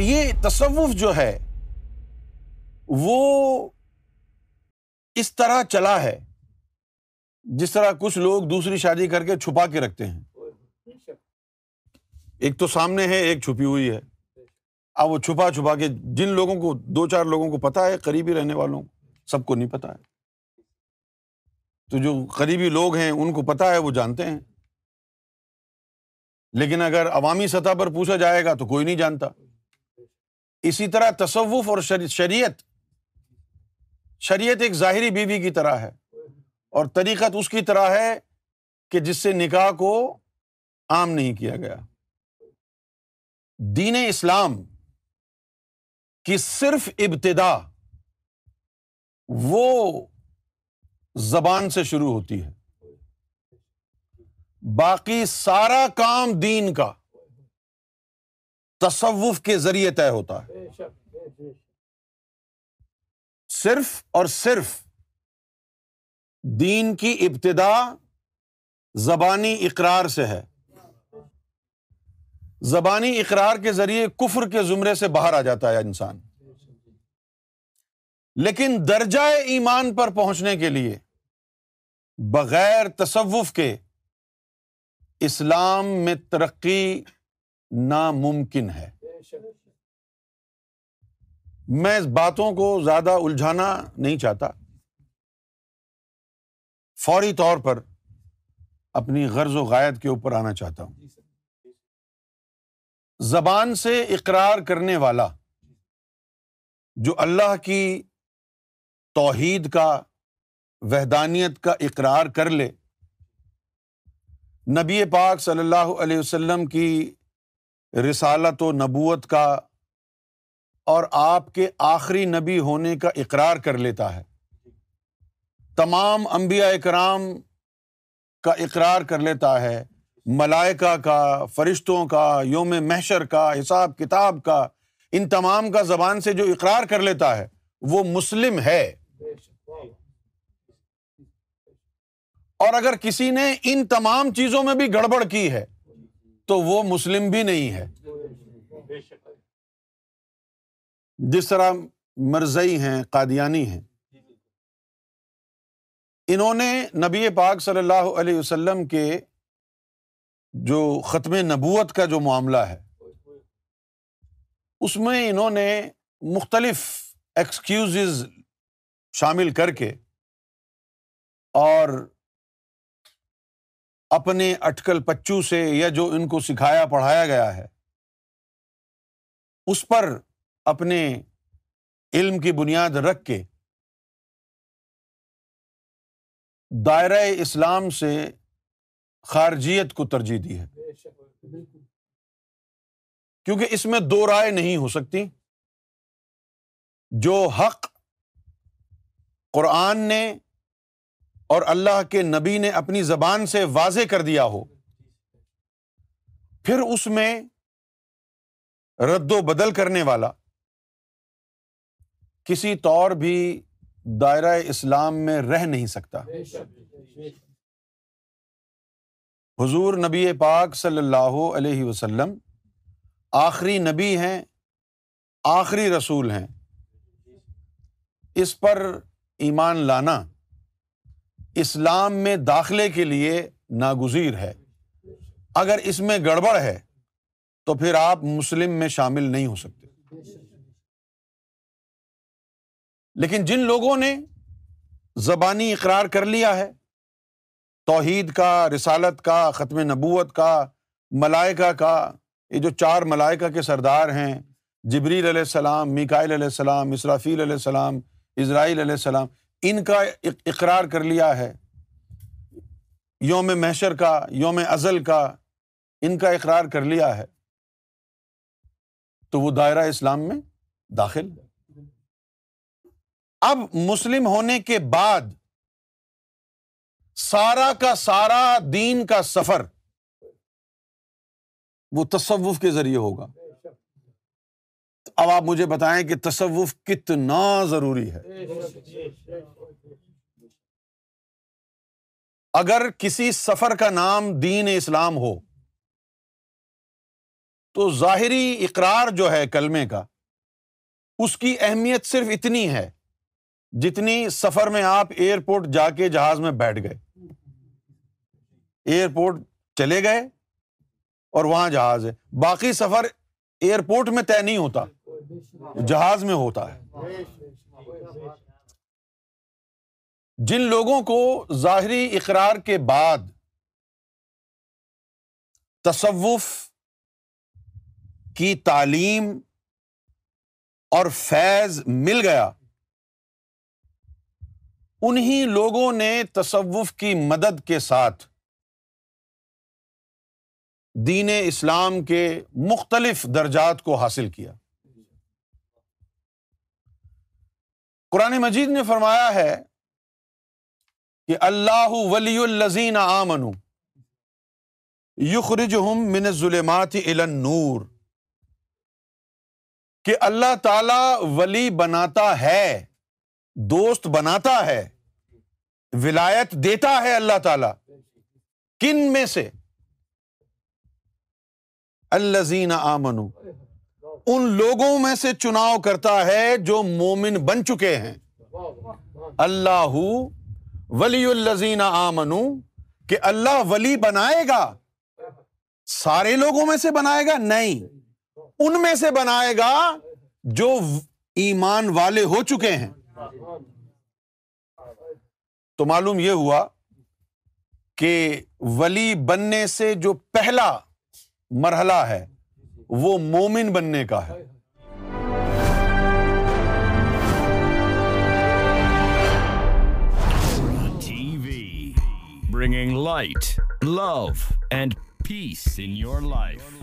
اب یہ تصوف جو ہے، وہ اس طرح چلا ہے، جس طرح کچھ لوگ دوسری شادی کر کے چھپا کے رکھتے ہیں۔ ایک تو سامنے ہے، ایک چھپی ہوئی ہے۔ اب وہ چھپا چھپا کے جن لوگوں کو، دو چار لوگوں کو پتا ہے، قریبی رہنے والوں سب کو نہیں پتا ہے۔ تو جو قریبی لوگ ہیں، ان کو پتا ہے، وہ جانتے ہیں۔ لیکن اگر عوامی سطح پر پوچھا جائے گا تو کوئی نہیں جانتا۔ اسی طرح تصوف اور شریعت۔ شریعت ایک ظاہری بیوی کی طرح ہے اور طریقت اس کی طرح ہے کہ جس سے نکاح کو عام نہیں کیا گیا۔ دین اسلام کی صرف ابتدا وہ زبان سے شروع ہوتی ہے۔ باقی سارا کام دین کا۔ تصوف کے ذریعے طے ہوتا ہے۔ صرف اور صرف دین کی ابتدا زبانی اقرار سے ہے۔ زبانی اقرار کے ذریعے کفر کے زمرے سے باہر آ جاتا ہے انسان۔ لیکن درجۂ ایمان پر پہنچنے کے لیے بغیر تصوف کے اسلام میں ترقی ناممکن ہے۔ میں اس باتوں کو زیادہ الجھانا نہیں چاہتا۔ فوری طور پر اپنی غرض و غائد کے اوپر آنا چاہتا ہوں۔ زبان سے اقرار کرنے والا جو اللہ کی توحید کا وحدانیت کا اقرار کر لے نبی پاک صلی اللہ علیہ وسلم کی رسالت و نبوت کا اور آپ کے آخری نبی ہونے کا اقرار کر لیتا ہے۔ تمام انبیاء اکرام کا اقرار کر لیتا ہے۔ ملائکہ کا، فرشتوں کا، یوم محشر کا، حساب کتاب کا، ان تمام کا زبان سے جو اقرار کر لیتا ہے، وہ مسلم ہے۔ اور اگر کسی نے ان تمام چیزوں میں بھی گڑبڑ کی ہے تو وہ مسلم بھی نہیں ہے۔ جس طرح مرزئی ہیں، قادیانی ہیں۔ انہوں نے نبی پاک صلی اللہ علیہ وسلم کے جو ختم نبوت کا جو معاملہ ہے، اس میں انہوں نے مختلف ایکسکیوز شامل کر کے اور اپنے اٹکل پچو سے یا جو ان کو سکھایا پڑھایا گیا ہے اس پر اپنے علم کی بنیاد رکھ کے دائرۂ اسلام سے خارجیت کو ترجیح دی ہے۔ کیونکہ اس میں دو رائے نہیں ہو سکتی۔ جو حق قرآن نے اور اللہ کے نبی نے اپنی زبان سے واضح کر دیا ہو۔ پھر اس میں رد و بدل کرنے والا کسی طور بھی دائرۂ اسلام میں رہ نہیں سکتا۔ حضور نبی پاک صلی اللہ علیہ وسلم آخری نبی ہیں، آخری رسول ہیں۔ اس پر ایمان لانا اسلام میں داخلے کے لیے ناگزیر ہے۔ اگر اس میں گڑبڑ ہے، تو پھر آپ مسلم میں شامل نہیں ہو سکتے۔ لیکن جن لوگوں نے زبانی اقرار کر لیا ہے، توحید کا، رسالت کا، ختم نبوت کا، ملائکہ کا، یہ جو چار ملائکہ کے سردار ہیں، جبریل علیہ السلام میکائل علیہ السلام، اسرافیل علیہ السلام، اسرائیل علیہ السلام ان کا اقرار کر لیا ہے۔ یوم محشر کا، یوم ازل کا ان کا اقرار کر لیا ہے۔ تو وہ دائرہ اسلام میں داخل اب مسلم ہونے کے بعد سارا کا سارا دین کا سفر وہ تصوف کے ذریعے ہوگا۔ اب آپ مجھے بتائیں کہ تصوف کتنا ضروری ہے۔ اگر کسی سفر کا نام دین اسلام ہو، تو ظاہری اقرار جو ہے کلمے کا، اس کی اہمیت صرف اتنی ہے جتنی سفر میں آپ ایئرپورٹ جا کے جہاز میں بیٹھ گئے۔ ایئرپورٹ چلے گئے اور وہاں جہاز ہے۔ باقی سفر ایئرپورٹ میں طے نہیں ہوتا۔ جہاز میں ہوتا ہے۔ جن لوگوں کو ظاہری اقرار کے بعد تصوف کی تعلیم اور فیض مل گیا انہیں لوگوں نے تصوف کی مدد کے ساتھ دین اسلام کے مختلف درجات کو حاصل کیا۔ قرآن مجید نے فرمایا ہے کہ اللہ ولی الزین آمن یخرج ہم من ظلمات نور کہ اللہ تعالی ولی بناتا ہے، دوست بناتا ہے، ولایت دیتا ہے اللہ تعالی۔ کن میں سے؟ الزین آمن ان لوگوں میں سے چناؤ کرتا ہے جو مومن بن چکے ہیں۔ اللہ ولی الزین آمن کہ اللہ ولی بنائے گا۔ سارے لوگوں میں سے بنائے گا؟ نہیں۔ ان میں سے بنائے گا جو ایمان والے ہو چکے ہیں۔ تو معلوم یہ ہوا کہ ولی بننے سے جو پہلا مرحلہ ہے وہ مومن بننے کا ہے۔ Bringing light love and peace in your life